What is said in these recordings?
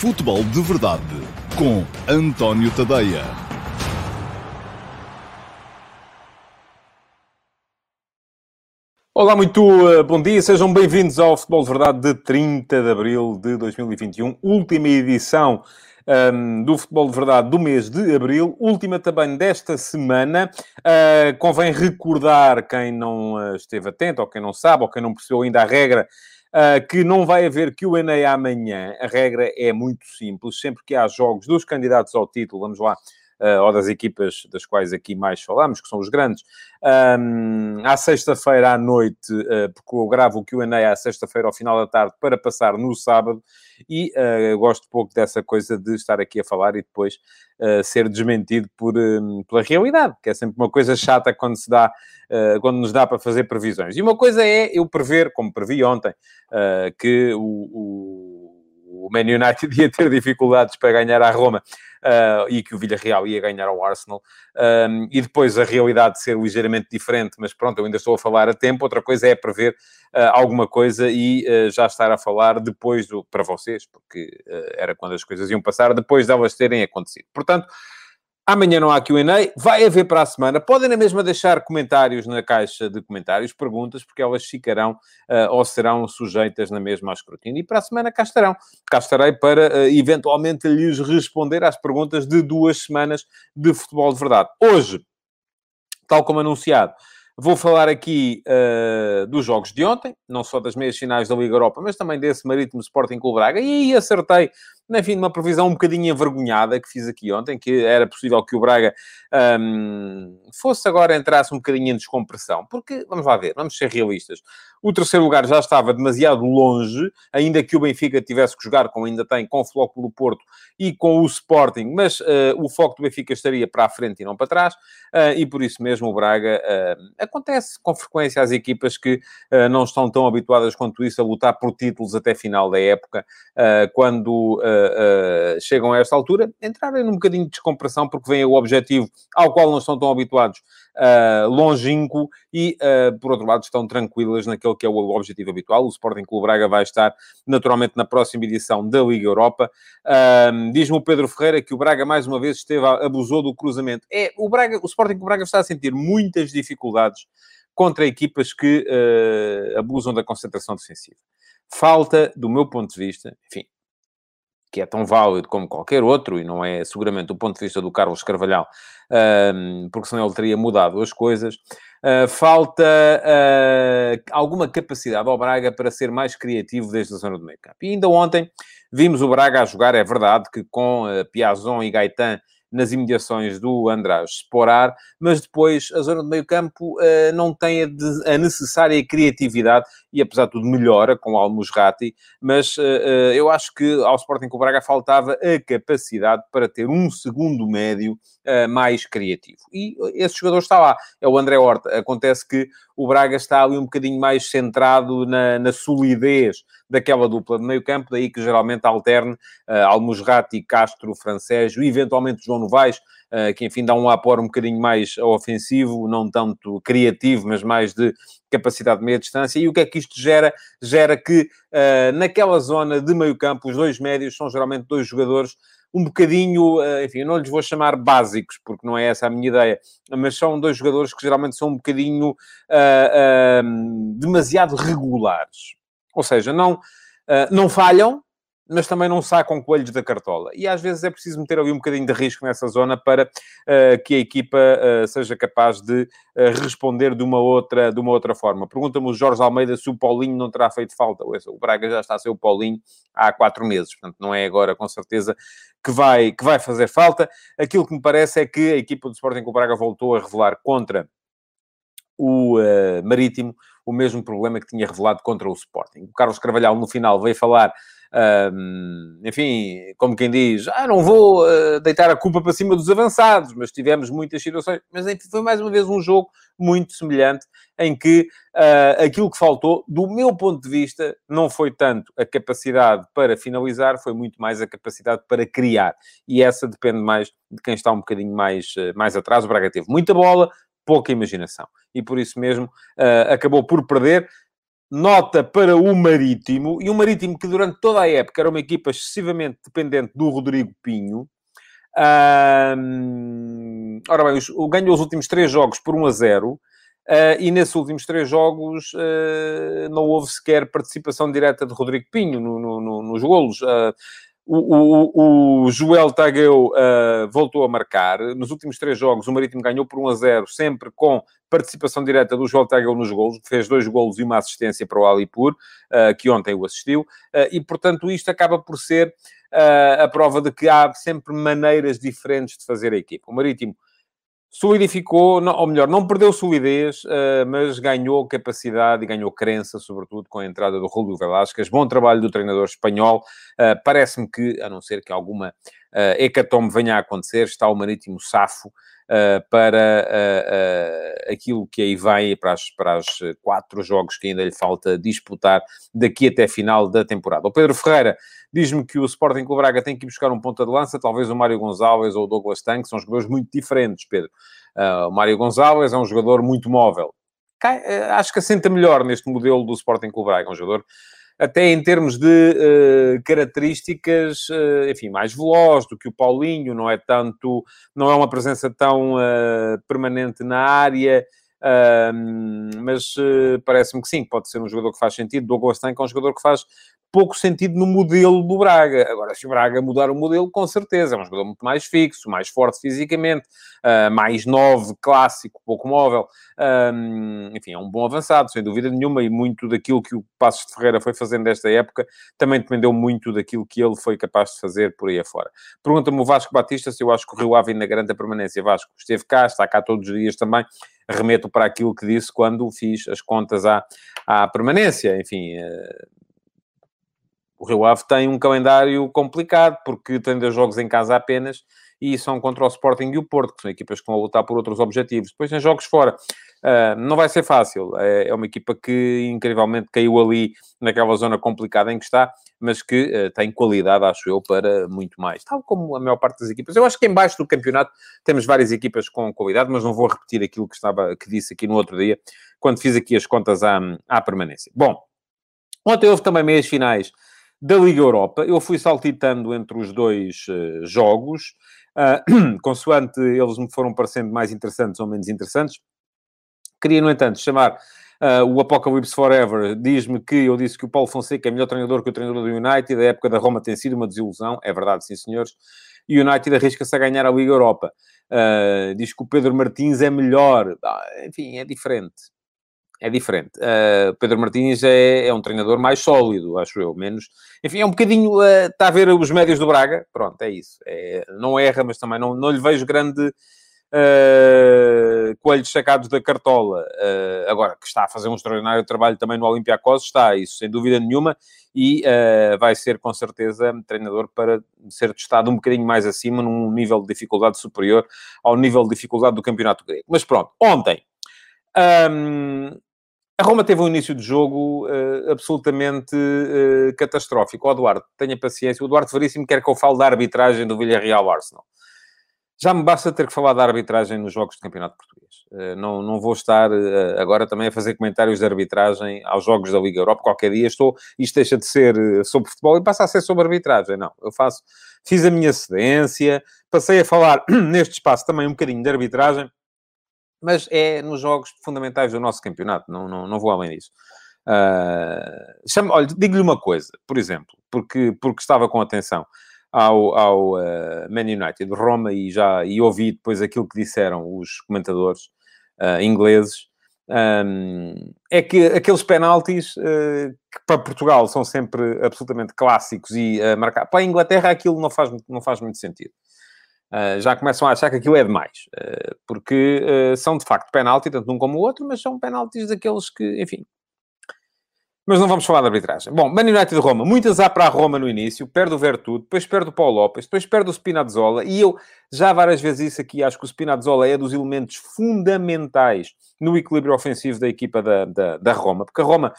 Futebol de Verdade com António Tadeia. Olá, muito uh, bom dia, sejam bem-vindos ao Futebol de Verdade de 30 de abril de 2021, última edição um, do Futebol de Verdade do mês de abril, última também desta semana. Uh, convém recordar quem não uh, esteve atento, ou quem não sabe, ou quem não percebeu ainda a regra, uh, que não vai haver QA amanhã. A regra é muito simples. Sempre que há jogos dos candidatos ao título, vamos lá, uh, ou das equipas das quais aqui mais falamos, que são os grandes, um, à sexta-feira à noite, uh, porque eu gravo o QA à sexta-feira ao final da tarde para passar no sábado, e uh, gosto pouco dessa coisa de estar aqui a falar e depois ser desmentido por, um, pela realidade, que é sempre uma coisa chata quando se dá, quando nos dá para fazer previsões. E uma coisa é eu prever, como previ ontem, que o, o, o Man United ia ter dificuldades para ganhar a Roma uh, e que o Villarreal ia ganhar ao Arsenal. Um, e depois a realidade ser ligeiramente diferente, mas pronto, eu ainda estou a falar a tempo. Outra coisa é prever uh, alguma coisa e uh, já estar a falar depois do, para vocês, porque era quando as coisas iam passar, depois delas terem acontecido. Portanto, Amanhã não há QA, vai haver para a semana. Podem na mesma deixar comentários na caixa de comentários, perguntas, porque elas ficarão uh, ou serão sujeitas na mesma ao escrutínio. E para a semana cá estarão. Cá estarei para uh, eventualmente lhes responder às perguntas de duas semanas de futebol de verdade. Hoje, tal como anunciado, Vou falar aqui uh, dos jogos de ontem, não só das meias finais da Liga Europa, mas também desse Marítimo Sporting Clube Braga. E aí acertei enfim, uma previsão um bocadinho envergonhada que fiz aqui ontem, que era possível que o Braga um, fosse agora, entrasse um bocadinho em descompressão. Porque, vamos lá ver, vamos ser realistas. O terceiro lugar já estava demasiado longe, ainda que o Benfica tivesse que jogar, como ainda tem, com o Floco do Porto e com o Sporting, mas uh, o foco do Benfica estaria para a frente e não para trás, uh, e por isso mesmo o Braga uh, acontece com frequência às equipas que não estão tão habituadas quanto isso a lutar por títulos até final da época, quando uh, chegam a esta altura, entrarem num bocadinho de descompressão, porque vem o objetivo ao qual não estão tão habituados, uh, longínquo, e, por outro lado, estão tranquilas naquele que é o objetivo habitual. O Sporting Clube Braga vai estar, naturalmente, na próxima edição da Liga Europa. Diz-me o Pedro Ferreira que o Braga, mais uma vez, esteve, abusou do cruzamento. É, o, Braga, o Sporting Clube Braga está a sentir muitas dificuldades contra equipas que uh, abusam da concentração defensiva. Falta, do meu ponto de vista, enfim, que é tão válido como qualquer outro, e não é seguramente do ponto de vista do Carlos Carvalhal, porque senão ele teria mudado as coisas. Uh, falta uh, alguma capacidade ao Braga para ser mais criativo desde a zona do meio campo. E ainda ontem vimos o Braga a jogar, é verdade, que com uh, Piazon e Gaetan nas imediações do Andrade Sporar, mas depois a zona de meio campo uh, não tem a, de, a, necessária criatividade e apesar de tudo melhora com o Almusrati, mas uh, eu acho que ao Sporting com o Braga faltava a capacidade para ter um segundo médio mais criativo. E esse jogador está lá, é o André Horta. Acontece que o Braga está ali um bocadinho mais centrado na, na solidez daquela dupla de meio campo, daí que geralmente alterne uh, Almusrati, Castro, e eventualmente João Novaes, uh, que enfim dá um apor um bocadinho mais ofensivo, não tanto criativo, mas mais de capacidade de meia distância. E o que é que isto gera? Gera que uh, naquela zona de meio campo, os dois médios são geralmente dois jogadores um bocadinho, enfim, eu não lhes vou chamar básicos, porque não é essa a minha ideia, mas são dois jogadores que geralmente são um bocadinho uh, uh, demasiado regulares. Ou seja, não, uh, não falham, mas também não sacam coelhos da cartola. E às vezes é preciso meter ali um bocadinho de risco nessa zona para uh, que a equipa uh, seja capaz de uh, responder de uma outra, de uma outra forma. Pergunta-me o Jorge Almeida se o Paulinho não terá feito falta. O Braga já está a ser o Paulinho há quatro meses, portanto não é agora com certeza que vai, que vai fazer falta. Aquilo que me parece é que a equipa do Sporting com o Braga voltou a revelar contra o Marítimo o mesmo problema que tinha revelado contra o Sporting. O Carlos Carvalhal, no final, veio falar, enfim, como quem diz, ah, não vou uh, deitar a culpa para cima dos avançados, mas tivemos muitas situações. Mas enfim, foi mais uma vez um jogo muito semelhante, em que uh, aquilo que faltou, do meu ponto de vista, não foi tanto a capacidade para finalizar, foi muito mais a capacidade para criar. E essa depende mais de quem está um bocadinho mais, uh, mais atrás. O Braga teve muita bola, pouca imaginação. E por isso mesmo uh, acabou por perder. Nota para o Marítimo, e o Marítimo que durante toda a época era uma equipa excessivamente dependente do Rodrigo Pinho. Ora bem, ganhou os últimos três jogos por 1 a 0. Uh, e nesses últimos três jogos uh, não houve sequer participação direta de Rodrigo Pinho no, no, no, nos golos. Uh, o, o, o, Joel Tagueu voltou a marcar. Nos últimos três jogos, o Marítimo ganhou por 1 a 0, sempre com participação direta do Joel Tagueu nos golos. Fez dois golos e uma assistência para o Alipur, que ontem o assistiu. e, portanto, isto acaba por ser a prova de que há sempre maneiras diferentes de fazer a equipa. O Marítimo solidificou, ou melhor, não perdeu solidez, uh, mas ganhou capacidade e ganhou crença, sobretudo com a entrada do Rúlio Velasquez. Bom trabalho do treinador espanhol. Uh, Parece-me que, a não ser que alguma uh, hecatombe venha a acontecer, está o Marítimo safo uh, para uh, aquilo que aí vem, para as, para as quatro jogos que ainda lhe falta disputar daqui até final da temporada. O Pedro Ferreira diz-me que o Sporting Clube Braga tem que ir buscar um ponta de lança, talvez o Mário Gonçalves ou o Douglas Tanque, são jogadores muito diferentes, Pedro. o Mário Gonçalves é um jogador muito móvel. Acho que assenta melhor neste modelo do Sporting Clube Braga, é um jogador até em termos de uh, características, uh, enfim, mais veloz do que o Paulinho, não é tanto, não é uma presença tão uh, permanente na área, mas parece-me que sim, pode ser um jogador que faz sentido. Douglas Tank é um jogador que faz pouco sentido no modelo do Braga. Agora, se o Braga mudar o modelo, com certeza, é um jogador muito mais fixo, mais forte fisicamente, uh, mais novo, clássico, pouco móvel. Enfim, é um bom avançado, sem dúvida nenhuma, e muito daquilo que o Passos de Ferreira foi fazendo nesta época também dependeu muito daquilo que ele foi capaz de fazer por aí afora. Pergunta-me o Vasco Batista se eu acho que o Rio Ave na grande permanência. Vasco, esteve cá, está cá todos os dias também. Remeto para aquilo que disse quando fiz as contas à, à permanência. Enfim, uh, o Rio Ave tem um calendário complicado, porque tem dois jogos em casa apenas, e são contra o Sporting e o Porto, que são equipas que vão lutar por outros objetivos. Depois tem jogos fora. Uh, não vai ser fácil. É, é, uma equipa que, incrivelmente, caiu ali naquela zona complicada em que está, mas que uh, tem qualidade, acho eu, para muito mais. Tal como a maior parte das equipas. Eu acho que embaixo do campeonato temos várias equipas com qualidade, mas não vou repetir aquilo que, estava, que disse aqui no outro dia, quando fiz aqui as contas à, à permanência. Bom, ontem houve também meias finais da Liga Europa. Eu fui saltitando entre os dois uh, jogos, uh, consoante eles me foram parecendo mais interessantes ou menos interessantes. Queria, no entanto, chamar uh, o Apocalypse Forever. Diz-me que eu disse que o Paulo Fonseca é melhor treinador que o treinador do United. A época da Roma tem sido uma desilusão. É verdade, sim, senhores. E o United arrisca-se a ganhar a Liga Europa. Uh, diz que o Pedro Martins é melhor. Ah, enfim, é diferente é diferente. Uh, Pedro Martins é, é, um treinador mais sólido, acho eu, menos... Enfim, é um bocadinho... Uh, está a ver os médios do Braga? Pronto, é isso. É, não erra, mas também não, não lhe vejo grande uh, coelhos sacados da cartola. Uh, agora, que está a fazer um extraordinário trabalho também no Olympiacos, está, isso sem dúvida nenhuma, e vai ser com certeza treinador para ser testado um bocadinho mais acima, num nível de dificuldade superior ao nível de dificuldade do campeonato grego. Mas pronto, ontem... Um, a Roma teve um início de jogo uh, absolutamente uh, catastrófico. O Eduardo, tenha paciência. O Eduardo Veríssimo quer que eu fale da arbitragem do Villarreal Arsenal. Já me basta ter que falar da arbitragem nos jogos do Campeonato Português. Uh, não, não vou estar agora também a fazer comentários de arbitragem aos jogos da Liga Europa. Qualquer dia estou... Isto deixa de ser sobre futebol e passa a ser sobre arbitragem. Não, eu faço... Fiz a minha cedência, passei a falar neste espaço também um bocadinho de arbitragem mas é nos jogos fundamentais do nosso campeonato, não, não, não vou além disso. Uh, chama, olha, digo-lhe uma coisa, por exemplo, porque, porque estava com atenção ao, ao uh, Man United de Roma e já e ouvi depois aquilo que disseram os comentadores uh, ingleses. Um, é que aqueles penaltis uh, que para Portugal são sempre absolutamente clássicos e uh, marcar para a Inglaterra aquilo não faz, não faz muito sentido. Uh, já começam a achar que aquilo é demais, uh, porque uh, são de facto penalti, tanto um como o outro, mas são penaltis daqueles que, enfim. Mas não vamos falar de arbitragem. Bom, Man United de Roma, muitas há para a Roma no início, perde o Vertudo, depois perde o Paulo Lopes, depois perde o Spinazzola, e eu já várias vezes isso aqui, acho que o Spinazzola é dos elementos fundamentais no equilíbrio ofensivo da equipa da, da, da Roma, porque a Roma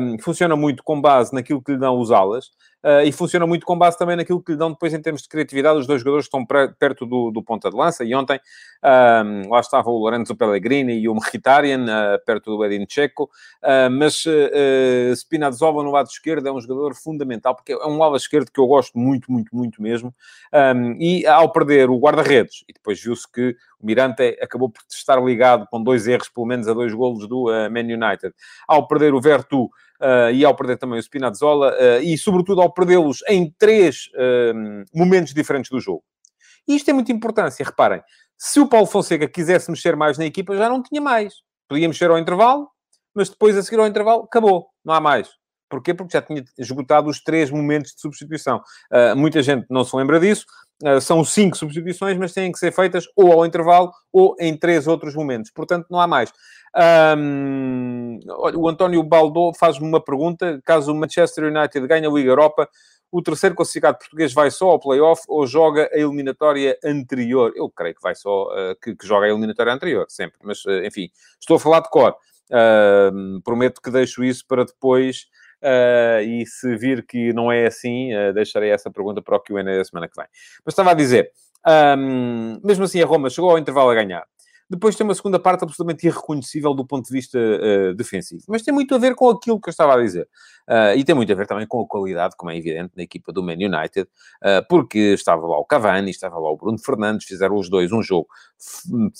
um, funciona muito com base naquilo que lhe dão os alas, Uh, e funciona muito com base também naquilo que lhe dão depois em termos de criatividade os dois jogadores estão perto do, do ponta de lança. E ontem lá estava o Lorenzo Pellegrini e o Mkhitaryan uh, perto do Edin Checo. Uh, mas uh, Spinazzola no lado esquerdo é um jogador fundamental, porque é um lado esquerdo que eu gosto muito, muito, muito mesmo. Um, e ao perder o guarda-redes, e depois viu-se que o Mirante acabou por estar ligado com dois erros, pelo menos a dois golos do Man United. Ao perder o Vertu, e ao perder também o Spinazzola, uh, e sobretudo ao perdê-los em três uh, momentos diferentes do jogo. E isto é muito importante, reparem, se o Paulo Fonseca quisesse mexer mais na equipa, já não tinha mais. Podia mexer ao intervalo, mas depois a seguir ao intervalo, acabou, não há mais. Porquê? Porque já tinha esgotado os três momentos de substituição. Uh, muita gente não se lembra disso. Uh, são cinco substituições, mas têm que ser feitas ou ao intervalo ou em três outros momentos. Portanto, não há mais. Um, o António Baldô faz-me uma pergunta. Caso o Manchester United ganhe a Liga Europa, o terceiro classificado português vai só ao play-off ou joga a eliminatória anterior? Eu creio que vai só, uh, que, que, joga a eliminatória anterior, sempre. Mas, uh, enfim, estou a falar de cor. Uh, prometo que deixo isso para depois Uh, e se vir que não é assim, deixarei essa pergunta para o QA da semana que vem. Mas estava a dizer, um, mesmo assim a Roma chegou ao intervalo a ganhar. Depois tem uma segunda parte absolutamente irreconhecível do ponto de vista uh, defensivo. Mas tem muito a ver com aquilo que eu estava a dizer. Uh, e tem muito a ver também com a qualidade, como é evidente, na equipa do Man United, uh, porque estava lá o Cavani, estava lá o Bruno Fernandes, fizeram os dois um jogo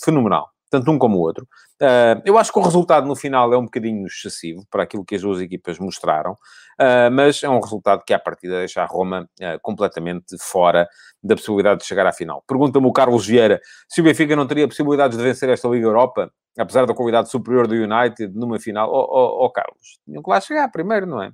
fenomenal tanto um como o outro. Uh, eu acho que o resultado no final é um bocadinho excessivo para aquilo que as duas equipas mostraram, uh, mas é um resultado que, à partida, deixa a Roma uh, completamente fora da possibilidade de chegar à final. Pergunta-me o Carlos Vieira se o Benfica não teria possibilidades de vencer esta Liga Europa, apesar da qualidade superior do United numa final. Ó oh, oh, oh, Carlos, tinham que lá chegar primeiro, não é?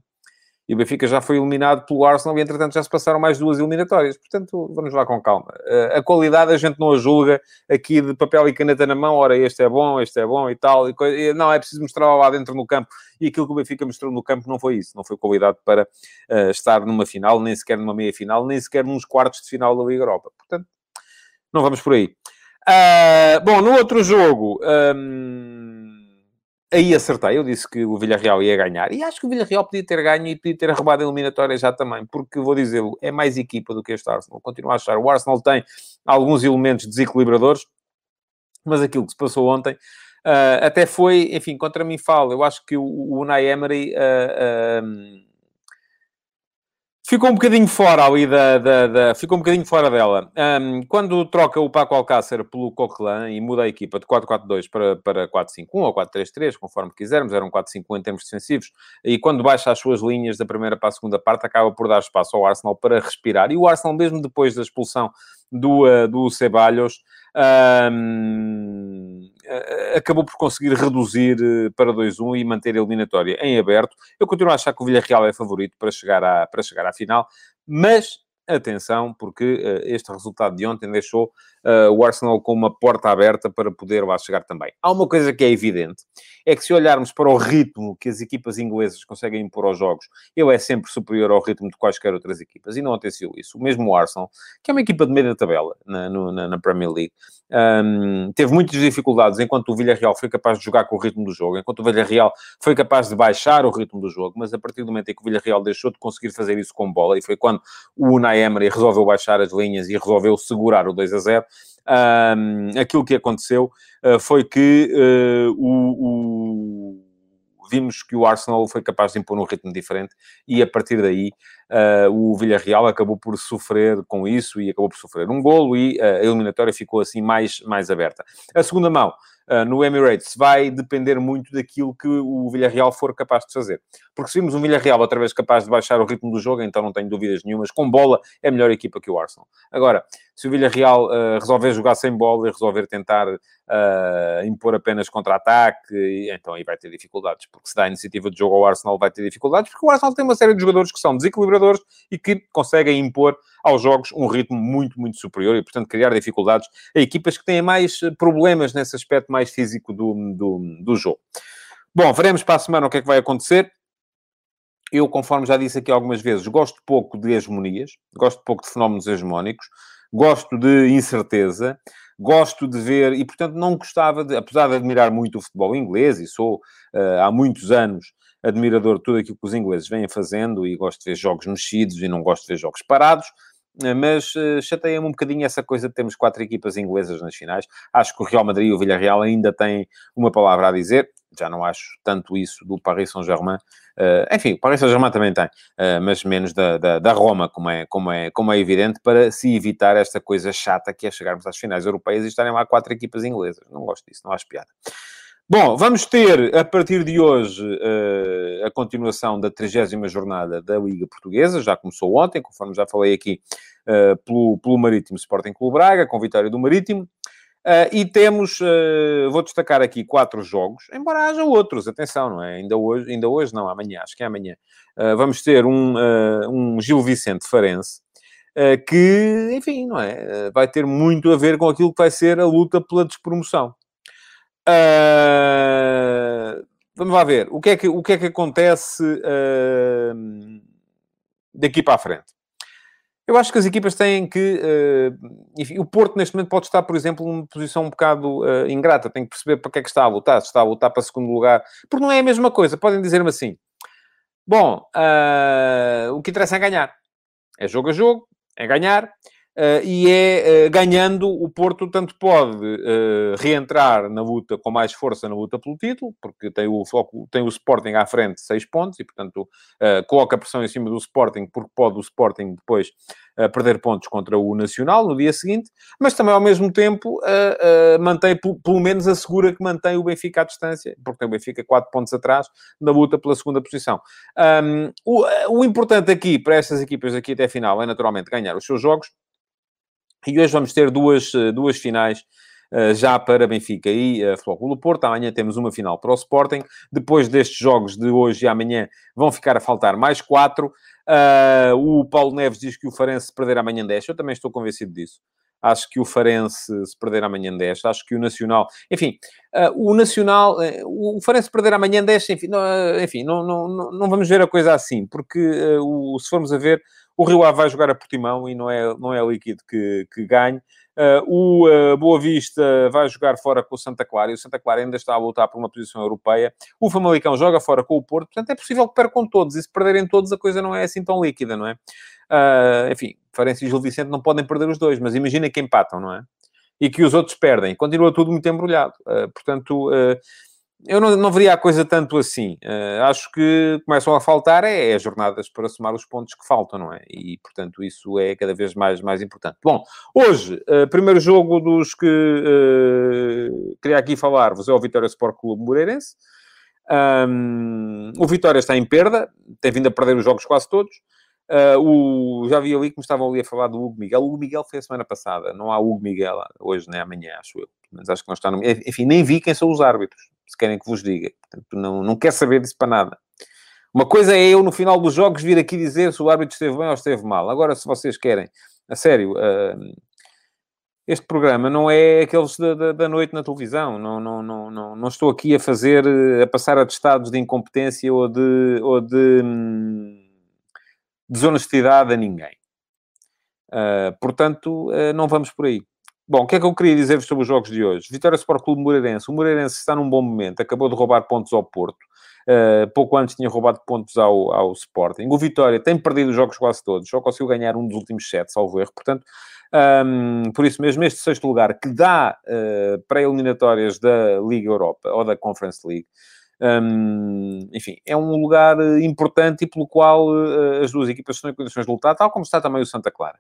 E o Benfica já foi eliminado pelo Arsenal e, entretanto, já se passaram mais duas eliminatórias. Portanto, vamos lá com calma. Eh, a qualidade a gente não a julga aqui de papel e caneta na mão. Ora, este é bom, este é bom e tal. E não, é preciso mostrar lá dentro no campo. E aquilo que o Benfica mostrou no campo não foi isso. Não foi qualidade para uh, estar numa final, nem sequer numa meia-final, nem sequer nos quartos de final da Liga Europa. Portanto, não vamos por aí. Uh, bom, no outro jogo... Um aí acertei, eu disse que o Villarreal ia ganhar, e acho que o Villarreal podia ter ganho e podia ter roubado a eliminatória já também, porque, vou dizê-lo, é mais equipa do que este Arsenal, continuo a achar. O Arsenal tem alguns elementos desequilibradores, mas aquilo que se passou ontem uh, até foi, enfim, contra mim falo, eu acho que o, o Unai Emery... Uh, uh, ficou um bocadinho fora ali da, da, da, ficou um bocadinho fora dela. Um, quando troca o Paco Alcácer pelo Coquelin e muda a equipa de 4-4-2 para, para 4-5-1 ou 4-3-3, conforme quisermos, eram 4-5-1 em termos defensivos, e quando baixa as suas linhas da primeira para a segunda parte, acaba por dar espaço ao Arsenal para respirar. E o Arsenal, mesmo depois da expulsão do, uh, do Ceballos, um, acabou por conseguir reduzir eh, para 2-1 e manter a eliminatória em aberto. Eu continuo a achar que o Villarreal é favorito para chegar à, para chegar à final, mas atenção, porque uh, este resultado de ontem deixou uh, o Arsenal com uma porta aberta para poder lá chegar também. Há uma coisa que é evidente, é que se olharmos para o ritmo que as equipas inglesas conseguem impor aos jogos, ele é sempre superior ao ritmo de quaisquer outras equipas, e não aconteceu isso. O mesmo Arsenal, que é uma equipa de meia tabela na, na, na, Premier League, um, teve muitas dificuldades enquanto o Villarreal foi capaz de jogar com o ritmo do jogo, enquanto o Villarreal foi capaz de baixar o ritmo do jogo, mas a partir do momento em que o Villarreal deixou de conseguir fazer isso com bola, e foi quando o Unai Emery resolveu baixar as linhas e resolveu segurar o 2 a 0, um, aquilo que aconteceu uh, foi que uh, o, o, vimos que o Arsenal foi capaz de impor um ritmo diferente e a partir daí uh, o Villarreal acabou por sofrer com isso e acabou por sofrer um golo e a eliminatória ficou assim mais, mais aberta. A segunda mão, uh, no Emirates vai depender muito daquilo que o Villarreal for capaz de fazer. Porque se vimos um Villarreal outra vez capaz de baixar o ritmo do jogo, então não tenho dúvidas nenhumas, com bola é a melhor equipa que o Arsenal. Agora, se o Villarreal uh, resolver jogar sem bola e resolver tentar uh, impor apenas contra-ataque, então aí vai ter dificuldades, porque se dá a iniciativa de jogo ao Arsenal vai ter dificuldades, porque o Arsenal tem uma série de jogadores que são desequilibradores e que conseguem impor aos jogos um ritmo muito, muito superior e, portanto, criar dificuldades a equipas que têm mais problemas nesse aspecto mais físico do, do, do jogo. Bom, veremos para a semana o que é que vai acontecer. Eu, conforme já disse aqui algumas vezes, gosto pouco de hegemonias, gosto pouco de fenómenos hegemónicos, gosto de incerteza, gosto de ver, e portanto não gostava de, apesar de admirar muito o futebol inglês, e sou uh, há muitos anos admirador de tudo aquilo que os ingleses vêm fazendo e gosto de ver jogos mexidos e não gosto de ver jogos parados. Eh, mas uh, chateia-me um bocadinho essa coisa de termos quatro equipas inglesas nas finais. Acho que o Real Madrid e o Villarreal ainda têm uma palavra a dizer. Já não acho tanto isso do Paris Saint-Germain. Uh, enfim, o Paris Saint-Germain também tem, uh, mas menos da, da, da, Roma, como é, como, é, como é evidente, para se evitar esta coisa chata que é chegarmos às finais europeias e estarem lá quatro equipas inglesas. Não gosto disso, não acho piada. Bom, vamos ter, a partir de hoje, uh, a continuação da 30 jornada da Liga Portuguesa. Já começou ontem, conforme já falei aqui, uh, pelo, pelo Marítimo Sporting Clube Braga, com vitória do Marítimo. Uh, e temos, vou destacar aqui quatro jogos, embora haja outros, atenção, não é? Ainda hoje, ainda hoje não, amanhã, acho que é amanhã. vamos ter um, um Gil Vicente Farense, que, enfim, não é? vai ter muito a ver com aquilo que vai ser a luta pela despromoção. Uh, vamos lá ver. O que é que, o que, é que acontece uh, daqui para a frente? Eu acho que as equipas têm que. Uh, enfim, o Porto, neste momento, pode estar, por exemplo, numa posição um bocado uh, ingrata. Tem que perceber para que é que está a lutar. Se está a lutar para segundo lugar. Porque não é a mesma coisa. Podem dizer-me assim: bom, uh, o que interessa é ganhar. É jogo a jogo, é ganhar. Uh, e é uh, ganhando o Porto tanto pode uh, reentrar na luta com mais força na luta pelo título, porque tem o, tem o Sporting à frente seis pontos e, portanto, coloca pressão em cima do Sporting, porque pode o Sporting depois perder pontos contra o Nacional no dia seguinte, mas também ao mesmo tempo mantém, pelo menos assegura que mantém o Benfica à distância, porque tem o Benfica quatro pontos atrás na luta pela segunda posição. Um, o, o importante aqui para estas equipas aqui até a final é naturalmente ganhar os seus jogos e hoje vamos ter duas, eh, duas finais Uh, já para Benfica e uh, Flóculo Porto. Amanhã temos uma final para o Sporting. Depois destes jogos de hoje e amanhã vão ficar a faltar mais quatro. Uh, o Paulo Neves diz que o Farense se perder amanhã 10. Eu também estou convencido disso. Acho que o Farense se perder amanhã 10. Acho que o Nacional... Enfim, o Nacional... o Farense perder amanhã 10, enfim, não, enfim não, não, não, vamos ver a coisa assim. Porque o, se formos a ver o Rio Ave vai jogar a Portimão e não é, não é líquido que, que ganhe. Uh, o uh, Boa Vista vai jogar fora com o Santa Clara e o Santa Clara ainda está a lutar por uma posição europeia. O Famalicão joga fora com o Porto, portanto é possível que percam todos. E se perderem todos, a coisa não é assim tão líquida, não é? Uh, enfim, Farense e Gil Vicente não podem perder os dois, mas imagina que empatam, não é? E que os outros perdem. Continua tudo muito embrulhado. portanto, eu não, não veria a coisa tanto assim. Uh, acho que começam a faltar é, é, jornadas para somar os pontos que faltam, não é? E, portanto, isso é cada vez mais, mais importante. Bom, hoje, uh, primeiro jogo dos que uh, queria aqui falar-vos é o Vitória Sport Clube Moreirense. Um, o Vitória está em perda, tem vindo a perder os jogos quase todos. Uh, o, já vi ali que me estavam ali a falar do Hugo Miguel. O Hugo Miguel foi a semana passada, não há Hugo Miguel hoje nem amanhã, acho eu. Mas acho que não está no. Enfim, nem vi quem são os árbitros se querem que vos diga. Portanto, não, não quer saber disso para nada. Uma coisa é eu, no final dos jogos, vir aqui dizer se o árbitro esteve bem ou esteve mal. Agora, se vocês querem, a sério, uh, este programa não é aqueles da, da, da, noite na televisão. Não, não, não, não, não estou aqui a fazer, a passar atestados de incompetência ou de, ou de hum, desonestidade a ninguém. Uh, portanto, uh, não vamos por aí. Bom, o que é que eu queria dizer-vos sobre os jogos de hoje? Vitória Sport Clube Moreirense. O Moreirense está num bom momento, acabou de roubar pontos ao Porto. Uh, pouco antes tinha roubado pontos ao, ao Sporting. O Vitória tem perdido os jogos quase todos, só conseguiu ganhar um dos últimos sete, salvo erro. Portanto, um, por isso mesmo, este sexto lugar que dá uh, pré-eliminatórias da Liga Europa ou da Conference League, um, enfim, é um lugar importante e pelo qual uh, as duas equipas estão em condições de lutar, tal como está também o Santa Clara.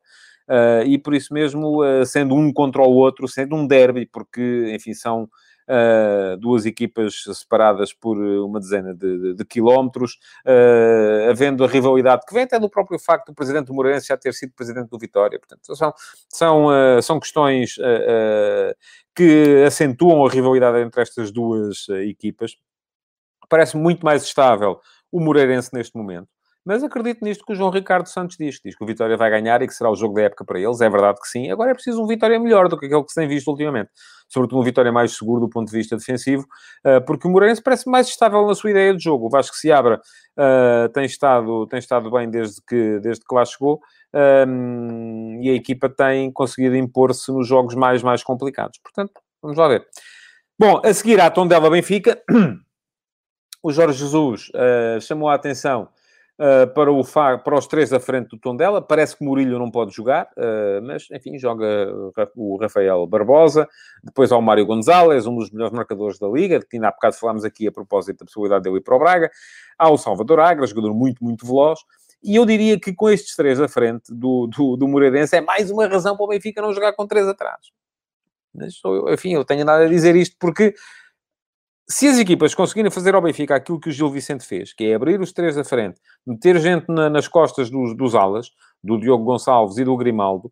Uh, e por isso mesmo, uh, sendo um contra o outro, sendo um derby, porque, enfim, são uh, duas equipas separadas por uma dezena de, de, de quilómetros, havendo a rivalidade que vem até do próprio facto do presidente do Moreirense já ter sido presidente do Vitória. Portanto, são, são, são questões que acentuam a rivalidade entre estas duas equipas. Parece muito mais estável o Moreirense neste momento. Mas acredito nisto que o João Ricardo Santos diz. Diz que o Vitória vai ganhar e que será o jogo da época para eles. É verdade que sim. Agora é preciso um Vitória melhor do que aquele que se tem visto ultimamente. Sobretudo um Vitória mais seguro do ponto de vista defensivo, eh, porque o Moreirense parece mais estável na sua ideia de jogo. O Vasco Seabra uh, tem, estado, tem estado bem desde que, desde que lá chegou. Ehm, e a equipa tem conseguido impor-se nos jogos mais, mais complicados. Portanto, vamos lá ver. Bom, a seguir à Tondela Benfica... o Jorge Jesus uh, chamou a atenção uh, para, o para os três à frente do Tondela. Parece que Murilho não pode jogar, uh, mas, enfim, joga o Rafael Barbosa. Depois há o Mário Gonzalez, um dos melhores marcadores da Liga, que ainda há bocado falámos aqui a propósito da possibilidade dele ir para o Braga. Há o Salvador Agra, jogador muito, muito veloz. E eu diria que com estes três à frente do, do, do Moreirense é mais uma razão para o Benfica não jogar com três atrás. Mas, enfim, eu tenho nada a dizer isto porque se as equipas conseguirem fazer ao Benfica aquilo que o Gil Vicente fez, que é abrir os três à frente, meter gente na, nas costas dos, dos alas, do Diogo Gonçalves e do Grimaldo,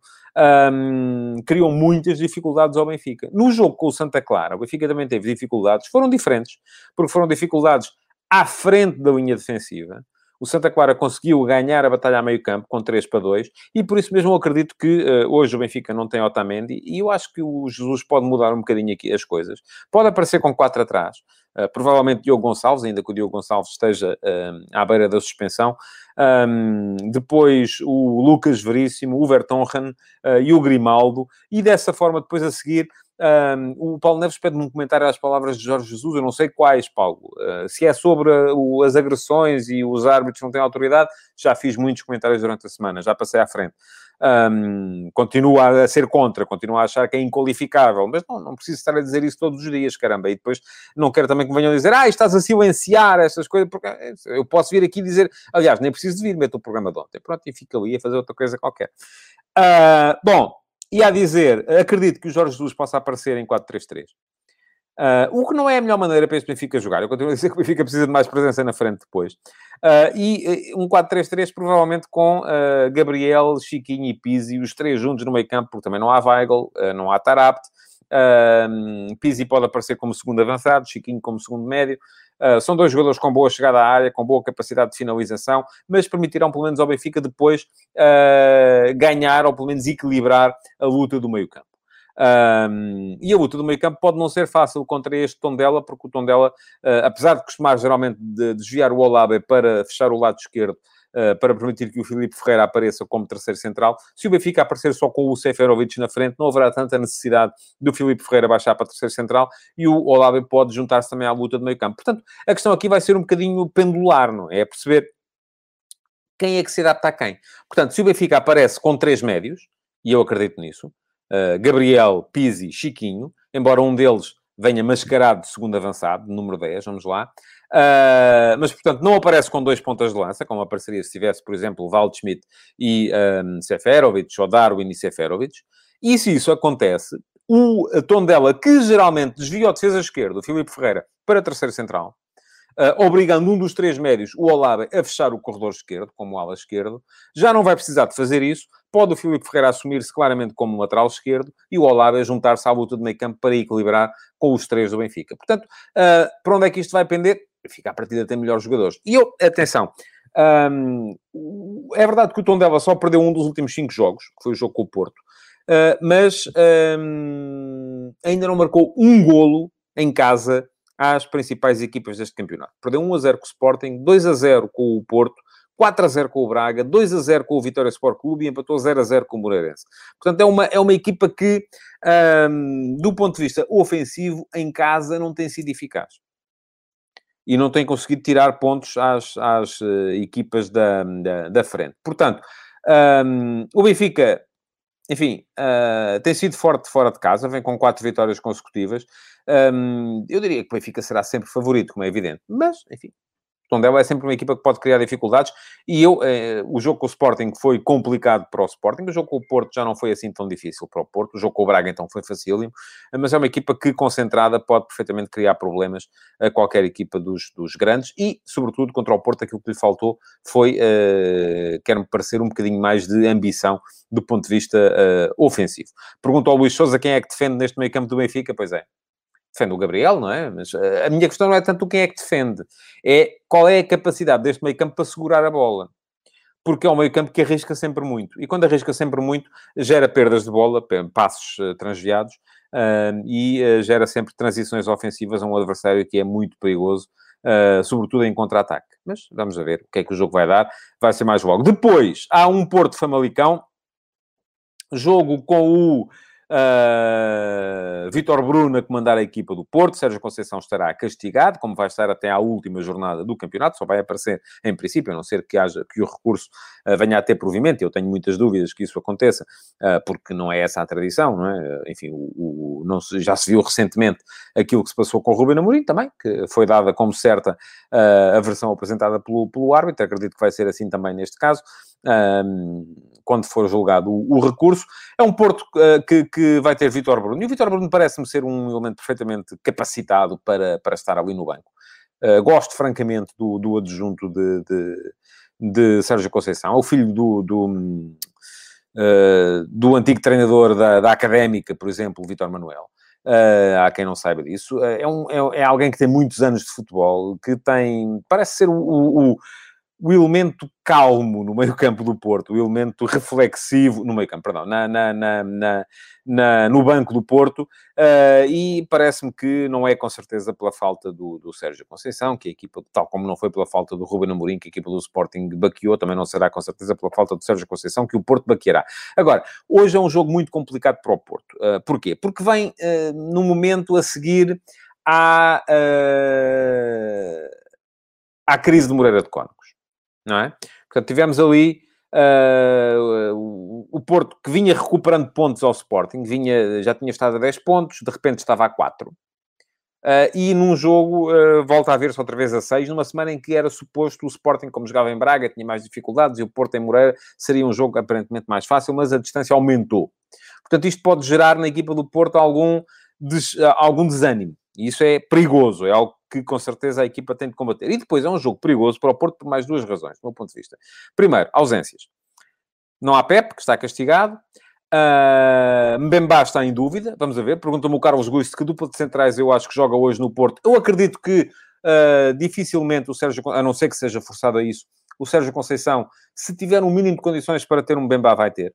um, criam muitas dificuldades ao Benfica. No jogo com o Santa Clara, o Benfica também teve dificuldades, foram diferentes, porque foram dificuldades à frente da linha defensiva, o Santa Clara conseguiu ganhar a batalha a meio campo com 3 para 2 e por isso mesmo eu acredito que uh, hoje o Benfica não tem Otamendi e eu acho que o Jesus pode mudar um bocadinho aqui as coisas. Pode aparecer com 4 atrás, uh, provavelmente Diogo Gonçalves, ainda que o Diogo Gonçalves esteja uh, à beira da suspensão. Um, depois o Lucas Veríssimo, o Vertonghen e o Grimaldo e dessa forma depois a seguir um, o Paulo Neves pede-me um comentário às palavras de Jorge Jesus, eu não sei quais, Paulo. Uh, se é sobre uh, as agressões e os árbitros não têm autoridade, já fiz muitos comentários durante a semana, já passei à frente. Um, continua a ser contra, continua a achar que é inqualificável, mas não, não preciso estar a dizer isso todos os dias, caramba. E depois não quero também que me venham dizer, ah, estás a silenciar essas coisas, porque eu posso vir aqui dizer, aliás, nem preciso de vir, meto o programa de ontem, pronto, e fico ali a fazer outra coisa qualquer. Uh, bom, e a dizer, acredito que o Jorge Jesus possa aparecer em 4-3-3. Uh, ah, o que não é a melhor maneira para este Benfica jogar. Eu continuo a dizer que o Benfica precisa de mais presença na frente depois. Uh, e uh, um 4-3-3 provavelmente com Gabriel, Chiquinho e Pizzi, os três juntos no meio campo, porque também não há Weigl, não há Tarapt. Uh, Pizzi pode aparecer como segundo avançado, Chiquinho como segundo médio. Uh, são dois jogadores com boa chegada à área, com boa capacidade de finalização, mas permitirão pelo menos ao Benfica depois uh, ganhar ou pelo menos equilibrar a luta do meio campo. Um, e a luta do meio campo pode não ser fácil contra este Tondela, porque o Tondela, uh, apesar de costumar geralmente de desviar o Olabe para fechar o lado esquerdo, para permitir que o Filipe Ferreira apareça como terceiro central. Se o Benfica aparecer só com o Seferovic na frente, não haverá tanta necessidade do Filipe Ferreira baixar para terceiro central e o Olave pode juntar-se também à luta do meio campo. Portanto, a questão aqui vai ser um bocadinho pendular, não é? É perceber quem é que se adapta a quem. Portanto, se o Benfica aparece com três médios, e eu acredito nisso, uh, Gabriel, Pizzi, Chiquinho, embora um deles venha mascarado de segundo avançado, número 10, vamos lá. Uh, mas, portanto, não aparece com dois pontas de lança, como apareceria se tivesse, por exemplo, Waldschmidt e um, Seferovic, ou Darwin e Seferovic. E se isso acontece, o Tondela, que geralmente desvia o defesa esquerdo, o Filipe Ferreira, para terceiro central, obrigando um dos três médios, o Olave, a fechar o corredor esquerdo, como ala esquerdo, já não vai precisar de fazer isso. Pode o Filipe Ferreira assumir-se claramente como lateral esquerdo e o Olave juntar-se à luta de meio campo para equilibrar com os três do Benfica. Portanto, uh, para onde é que isto vai pender? Fica a partida tem melhores jogadores. E eu, atenção, um, é verdade que o Tondela só perdeu um dos últimos cinco jogos, que foi o jogo com o Porto, uh, mas um, ainda não marcou um golo em casa às principais equipas deste campeonato. Perdeu 1 a 0 com o Sporting, 2 a 0 com o Porto, 4 a 0 com o Braga, 2 a 0 com o Vitória Sport Clube e empatou 0 a 0 com o Moreirense. Portanto, é uma, é uma equipa que, um, do ponto de vista ofensivo, em casa não tem sido eficaz e não tem conseguido tirar pontos às, às uh, equipas da, da, da, frente. Portanto, um, o Benfica, enfim, uh, tem sido forte fora de casa, vem com quatro vitórias consecutivas. Um, eu diria que o Benfica será sempre favorito, como é evidente, mas, enfim, Tondela é sempre uma equipa que pode criar dificuldades e eu, eh, o jogo com o Sporting foi complicado para o Sporting, o jogo com o Porto já não foi assim tão difícil para o Porto, o jogo com o Braga então foi facílimo, mas é uma equipa que concentrada pode perfeitamente criar problemas a qualquer equipa dos, dos grandes e, sobretudo, contra o Porto aquilo que lhe faltou foi, eh, quer-me parecer, um bocadinho mais de ambição do ponto de vista eh, ofensivo. Pergunto ao Luís Souza quem é que defende neste meio campo do Benfica, pois é, defende o Gabriel, não é? Mas eh, a minha questão não é tanto quem é que defende, é qual é a capacidade deste meio campo para segurar a bola. Porque é um meio campo que arrisca sempre muito. E quando arrisca sempre muito, gera perdas de bola, passos uh, transviados, e uh, gera sempre transições ofensivas a um adversário que é muito perigoso, sobretudo em contra-ataque. Mas vamos a ver o que é que o jogo vai dar. Vai ser mais logo. Depois, há um Porto Famalicão, jogo com o Uh, Vítor Bruno a comandar a equipa do Porto, Sérgio Conceição estará castigado, como vai estar até à última jornada do campeonato, só vai aparecer em princípio, a não ser que, haja, que o recurso uh, venha a ter provimento, eu tenho muitas dúvidas que isso aconteça, uh, porque não é essa a tradição, não é? Enfim, o, o, não se, já se viu recentemente aquilo que se passou com o Ruben Amorim também, que foi dada como certa a versão apresentada pelo, pelo árbitro, acredito que vai ser assim também neste caso quando for julgado o, recurso. É um Porto uh, que, que vai ter Vitor Bruno. E o Vitor Bruno parece-me ser um elemento perfeitamente capacitado para, para estar ali no banco. Uh, gosto, francamente, do, do adjunto de, de, de Sérgio Conceição. É o filho do, do, uh, do antigo treinador da, da Académica, por exemplo, Vitor Manuel. Uh, há quem não saiba disso. É, um, é, é, alguém que tem muitos anos de futebol, que tem. Parece ser o, o, o elemento calmo no meio campo do Porto, o elemento reflexivo, no meio campo, perdão, na, na, na, na no banco do Porto, uh, e parece-me que não é com certeza pela falta do, do Sérgio Conceição, que a equipa, tal como não foi pela falta do Ruben Amorim, que a equipa do Sporting baqueou, também não será com certeza pela falta do Sérgio Conceição, que o Porto baqueará. Agora, hoje é um jogo muito complicado para o Porto. Uh, porquê? Porque vem uh, no momento a seguir à, à crise de Moreira de Cónigo não é? Portanto, tivemos ali uh, o, Porto que vinha recuperando pontos ao Sporting, vinha, já tinha estado a 10 pontos, de repente estava a 4. Uh, ah, e num jogo uh, volta a ver-se outra vez a 6, numa semana em que era suposto o Sporting, como jogava em Braga, tinha mais dificuldades, e o Porto em Moreira seria um jogo aparentemente mais fácil, mas a distância aumentou. Portanto, isto pode gerar na equipa do Porto algum, des, algum desânimo. E isso é perigoso, é algo que com certeza a equipa tem de combater. E depois é um jogo perigoso para o Porto por mais duas razões, do meu ponto de vista. Primeiro, ausências. Não há Pep, que está castigado. Uh, Mbemba está em dúvida, vamos a ver. Pergunta-me o Carlos Guisto que dupla de centrais eu acho que joga hoje no Porto. Eu acredito que uh, dificilmente o Sérgio, a não ser que seja forçado a isso, o Sérgio Conceição, se tiver um mínimo de condições para ter um Mbemba, vai ter.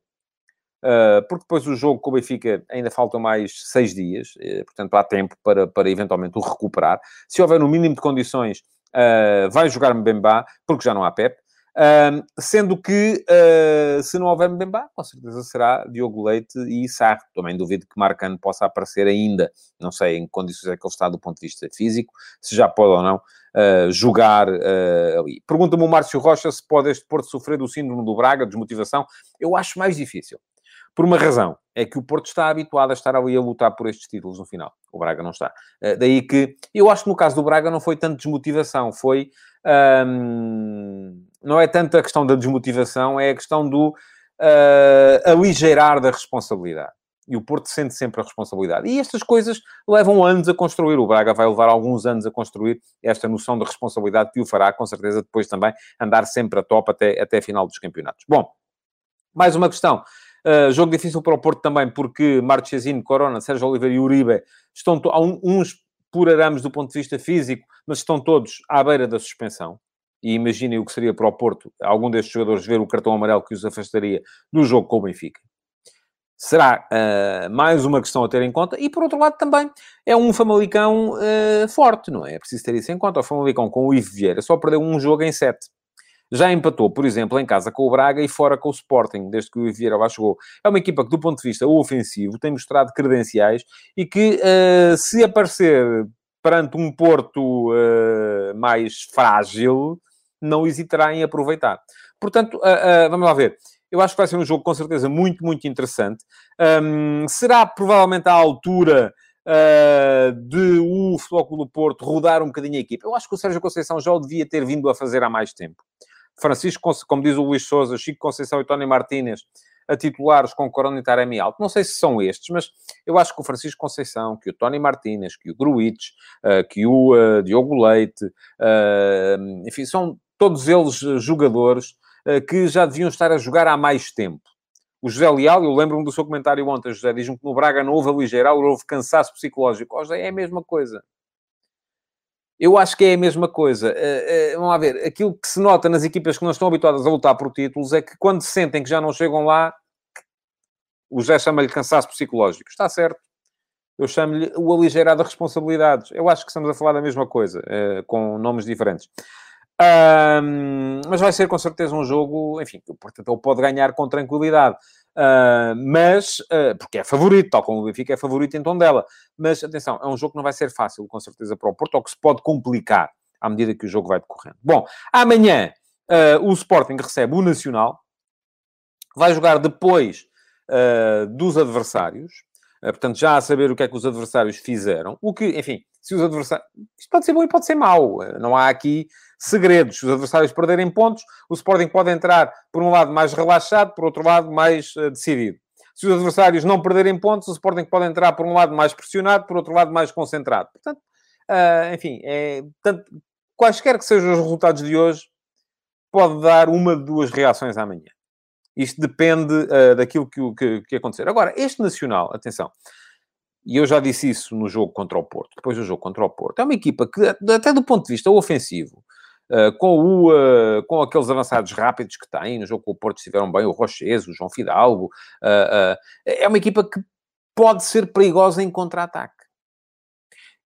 Uh, porque depois o jogo com o Benfica ainda faltam mais seis dias, uh, portanto há tempo para, para eventualmente o recuperar. Se houver no mínimo de condições, uh, vai jogar Mbemba, porque já não há Pep. sendo que, se não houver Mbemba, com certeza será Diogo Leite e Sarro. Também duvido que Marcano possa aparecer ainda. Não sei em que condições é que ele está do ponto de vista físico, se já pode ou não jogar ali. Pergunta-me o Márcio Rocha se pode este Porto sofrer do síndrome do Braga, desmotivação. Eu acho mais difícil. Por uma razão, é que o Porto está habituado a estar ali a lutar por estes títulos no final. O Braga não está. Uh, daí que, eu acho que no caso do Braga não foi tanto desmotivação, foi... Um, não é tanto a questão da desmotivação, é a questão do uh, aligeirar da responsabilidade. E o Porto sente sempre a responsabilidade. E estas coisas levam anos a construir. O Braga vai levar alguns anos a construir esta noção de responsabilidade que o fará, com certeza, depois também andar sempre a top até, até a final dos campeonatos. Bom, mais uma questão. Uh, jogo difícil para o Porto também, porque Marchesino, Corona, Sérgio Oliveira e Uribe estão uns por arames do ponto de vista físico, mas estão todos à beira da suspensão. E imaginem o que seria para o Porto, algum destes jogadores ver o cartão amarelo que os afastaria do jogo com o Benfica. Será uh, mais uma questão a ter em conta. E, por outro lado, também é um Famalicão uh, forte, não é? É preciso ter isso em conta. O Famalicão com o Ivo Vieira só perdeu um jogo em sete. Já empatou, por exemplo, em casa com o Braga e fora com o Sporting, desde que o Vieira lá chegou. É uma equipa que, do ponto de vista ofensivo, tem mostrado credenciais e que, uh, se aparecer perante um Porto uh, mais frágil, não hesitará em aproveitar. Portanto, uh, vamos lá ver. Eu acho que vai ser um jogo com certeza muito, muito interessante. Um, será provavelmente à altura uh, de o Futebol do Porto rodar um bocadinho a equipa. Eu acho que o Sérgio Conceição já o devia ter vindo a fazer há mais tempo. Francisco, como diz o Luís Souza, Chico Conceição e Tony Martínez a titulares com Corona e Taremi alto. Não sei se são estes, mas eu acho que o Francisco Conceição, que o Tony Martínez, que o Gruitch, uh, que o uh, Diogo Leite, uh, enfim, são todos eles jogadores que já deviam estar a jogar há mais tempo. O José Leal, eu lembro-me do seu comentário ontem, José, diz-me que no Braga não houve ali houve cansaço psicológico. José, é a mesma coisa. Eu acho que é a mesma coisa. Uh, uh, vamos lá ver. Aquilo que se nota nas equipas que não estão habituadas a lutar por títulos é que quando sentem que já não chegam lá, o José chama-lhe cansaço psicológico. Está certo. Eu chamo-lhe o aligeirar de responsabilidades. Eu acho que estamos a falar da mesma coisa, uh, com nomes diferentes. Um, mas vai ser com certeza um jogo, enfim, portanto, ele pode ganhar com tranquilidade. Uh, mas, uh, porque é favorito, tal como o Benfica é favorito em tom dela. Mas, atenção, é um jogo que não vai ser fácil, com certeza, para o Porto, ou que se pode complicar à medida que o jogo vai decorrendo. Bom, amanhã uh, o Sporting recebe o Nacional, vai jogar depois dos adversários, portanto, já a saber o que é que os adversários fizeram, o que, enfim, se os adversários... Isto pode ser bom e pode ser mau, não há aqui segredos. Se os adversários perderem pontos, o Sporting pode entrar, por um lado, mais relaxado, por outro lado, mais uh, decidido. Se os adversários não perderem pontos, o Sporting pode entrar, por um lado, mais pressionado, por outro lado, mais concentrado. Portanto, uh, enfim, é, tanto, quaisquer que sejam os resultados de hoje, pode dar uma de duas reações amanhã. Isto depende uh, daquilo que, que, que acontecer. Agora, este Nacional, atenção, e eu já disse isso no jogo contra o Porto, depois do jogo contra o Porto, é uma equipa que, até do ponto de vista ofensivo, Uh, com, o, uh, com aqueles avançados rápidos que tem, no jogo com o Porto estiveram bem o Roches, o João Fidalgo, uh, é uma equipa que pode ser perigosa em contra-ataque.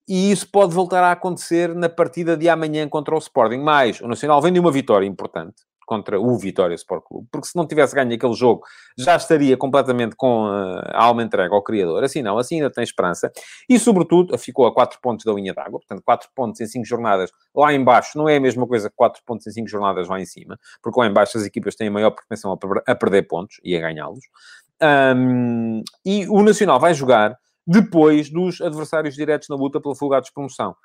E isso pode voltar a acontecer na partida de amanhã contra o Sporting. Mas o Nacional vem de uma vitória importante contra o Vitória Sport Clube, porque se não tivesse ganho aquele jogo, já estaria completamente com eh, a alma entregue ao criador. Assim não, assim ainda tem esperança. E, sobretudo, ficou a 4 pontos da linha d'água, portanto, 4 pontos em 5 jornadas lá embaixo não é a mesma coisa que 4 pontos em 5 jornadas lá em cima, porque lá embaixo as equipas têm a maior propensão a perder pontos e a ganhá-los. Um, e o Nacional vai jogar depois dos adversários diretos na luta pela fuga de promoção.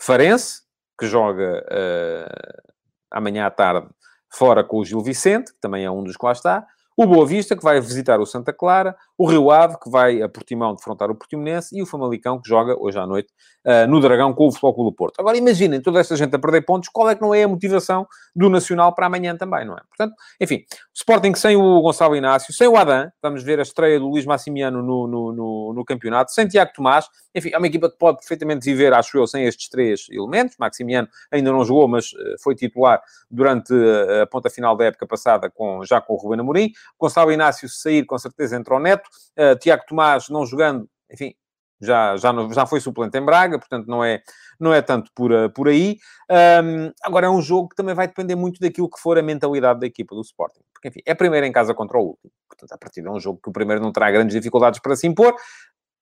Farense, que joga uh, amanhã à tarde fora com o Gil Vicente, que também é um dos que lá está, o Boa Vista, que vai visitar o Santa Clara, o Rio Ave, que vai a Portimão defrontar o Portimonense, e o Famalicão, que joga hoje à noite uh, no Dragão com o Futebol Clube do Porto. Agora imaginem toda esta gente a perder pontos, qual é que não é a motivação do Nacional para amanhã também, não é? Portanto, enfim, Sporting sem o Gonçalo Inácio, sem o Adam, vamos ver a estreia do Luís Massimiano no, no, no, no campeonato, sem Tiago Tomás, enfim, é uma equipa que pode perfeitamente viver, acho eu, sem estes três elementos. Maximiano ainda não jogou, mas uh, foi titular durante uh, a ponta final da época passada, com, já com o Ruben Amorim. Gonçalo Inácio, se sair, com certeza entra o Neto. Uh, Tiago Tomás não jogando, enfim, já, já, já foi suplente em Braga, portanto não é, não é tanto por, uh, por aí. Um, agora é um jogo que também vai depender muito daquilo que for a mentalidade da equipa do Sporting. Porque, enfim, é primeiro em casa contra o último. Portanto, a partir de um jogo que o primeiro não terá grandes dificuldades para se impor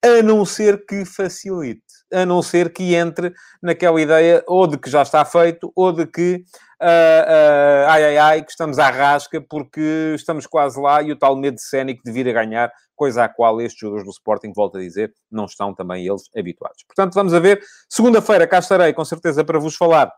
a não ser que facilite, a não ser que entre naquela ideia ou de que já está feito, ou de que uh, uh, ai ai ai, que estamos à rasca porque estamos quase lá e o tal medo cénico de vir a ganhar, coisa à qual estes jogadores do Sporting, volto a dizer, não estão também eles habituados. Portanto, vamos a ver. Segunda-feira cá estarei, com certeza, para vos falar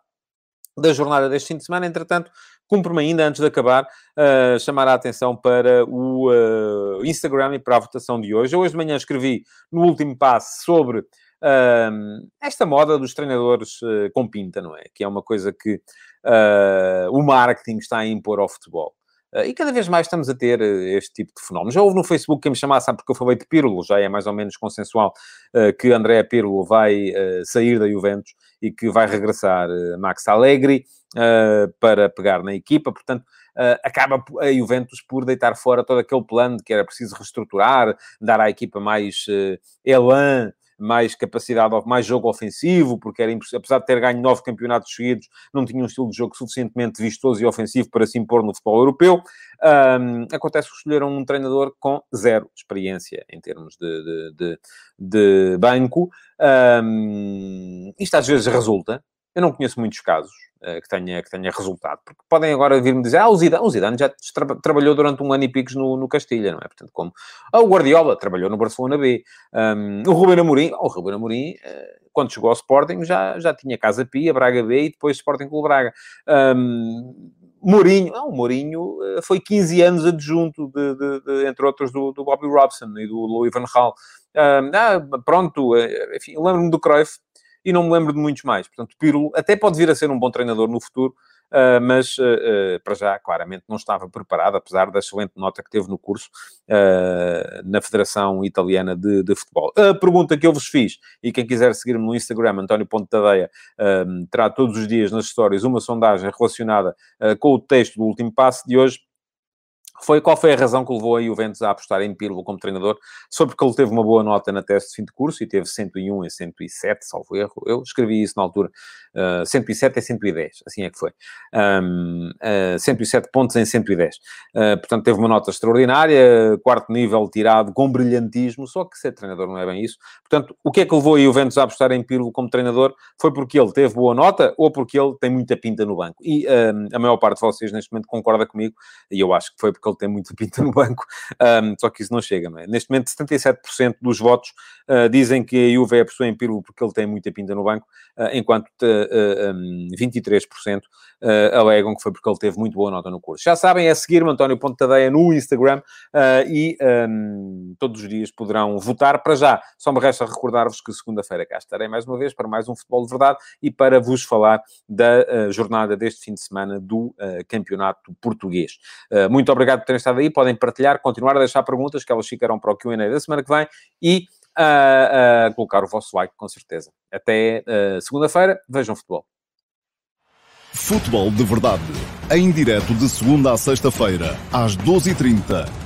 da jornada deste fim de semana. Entretanto, cumpre-me ainda, antes de acabar, uh, chamar a atenção para o uh, Instagram e para a votação de hoje. Eu hoje de manhã escrevi no último passo sobre uh, esta moda dos treinadores com pinta, não é? Que é uma coisa que o marketing está a impor ao futebol. E cada vez mais estamos a ter este tipo de fenómeno. Já houve no Facebook quem me chamasse, sabe, porque eu falei de Pirlo, já é mais ou menos consensual que André Pirlo vai sair da Juventus e que vai regressar Max Allegri para pegar na equipa. Portanto, acaba a Juventus por deitar fora todo aquele plano de que era preciso reestruturar, dar à equipa mais elan, mais capacidade, mais jogo ofensivo, porque era apesar de ter ganho nove campeonatos seguidos, não tinha um estilo de jogo suficientemente vistoso e ofensivo para se impor no futebol europeu. Um, acontece que escolheram um treinador com zero experiência em termos de, de, de, de banco. Um, isto às vezes resulta. Eu não conheço muitos casos que, tenha, que tenha resultado, porque podem agora vir-me dizer, ah, o Zidane, o Zidane já tra trabalhou durante um ano e picos no, no Castilha, não é? Portanto, como ah, o Guardiola trabalhou no Barcelona B, um, o Ruben Amorim, oh, o Ruben Amorim, uh, quando chegou ao Sporting, já, já tinha Casa Pia, Braga B e depois Sporting Clube Braga. Um, Mourinho, não, o Mourinho eh, foi 15 anos adjunto, de, de, de, entre outros, do, do Bobby Robson e do Louis Van Gaal. ah, pronto, enfim, lembro-me do Cruyff, e não me lembro de muitos mais. Portanto, Pirlo até pode vir a ser um bom treinador no futuro, Uh, mas uh, para já, claramente, não estava preparado, apesar da excelente nota que teve no curso uh, na Federação Italiana de, de, Futebol. A pergunta que eu vos fiz, e quem quiser seguir-me no Instagram, António Ponte terá todos os dias nas histórias uma sondagem relacionada com o texto do último passo de hoje, foi qual foi a razão que levou a Juventus a apostar em Pirlo como treinador? Só porque ele teve uma boa nota na teste de fim de curso e teve 101 em 107, salvo erro. Eu escrevi isso na altura. Uh, 107 em 110, assim é que foi. Um, uh, 107 pontos em 110. Uh, portanto, teve uma nota extraordinária, quarto nível tirado com brilhantismo, só que ser treinador não é bem isso. Portanto, o que é que levou a Juventus a apostar em Pirlo como treinador? Foi porque ele teve boa nota ou porque ele tem muita pinta no banco. E um, a maior parte de vocês neste momento concorda comigo, e eu acho que foi porque ele tem muita pinta no banco, um, só que isso não chega, não é? Neste momento, 77% dos votos uh, dizem que a Juve é a pessoa em Pirlo porque ele tem muita pinta no banco, uh, enquanto um, 23% alegam que foi porque ele teve muito boa nota no curso. Já sabem, é seguir-me, António Pontadeia, no Instagram, e um, todos os dias poderão votar. Para já, só me resta recordar-vos que segunda-feira cá estarei mais uma vez para mais um Futebol de Verdade e para vos falar da jornada deste fim de semana do Campeonato Português. muito obrigado por terem estado aí. Podem partilhar, continuar a deixar perguntas, que elas ficarão para o QA da semana que vem e uh, uh, colocar o vosso like, com certeza. Até uh, segunda-feira. Vejam futebol. Futebol de verdade. Em direto de segunda a sexta-feira, às 12h30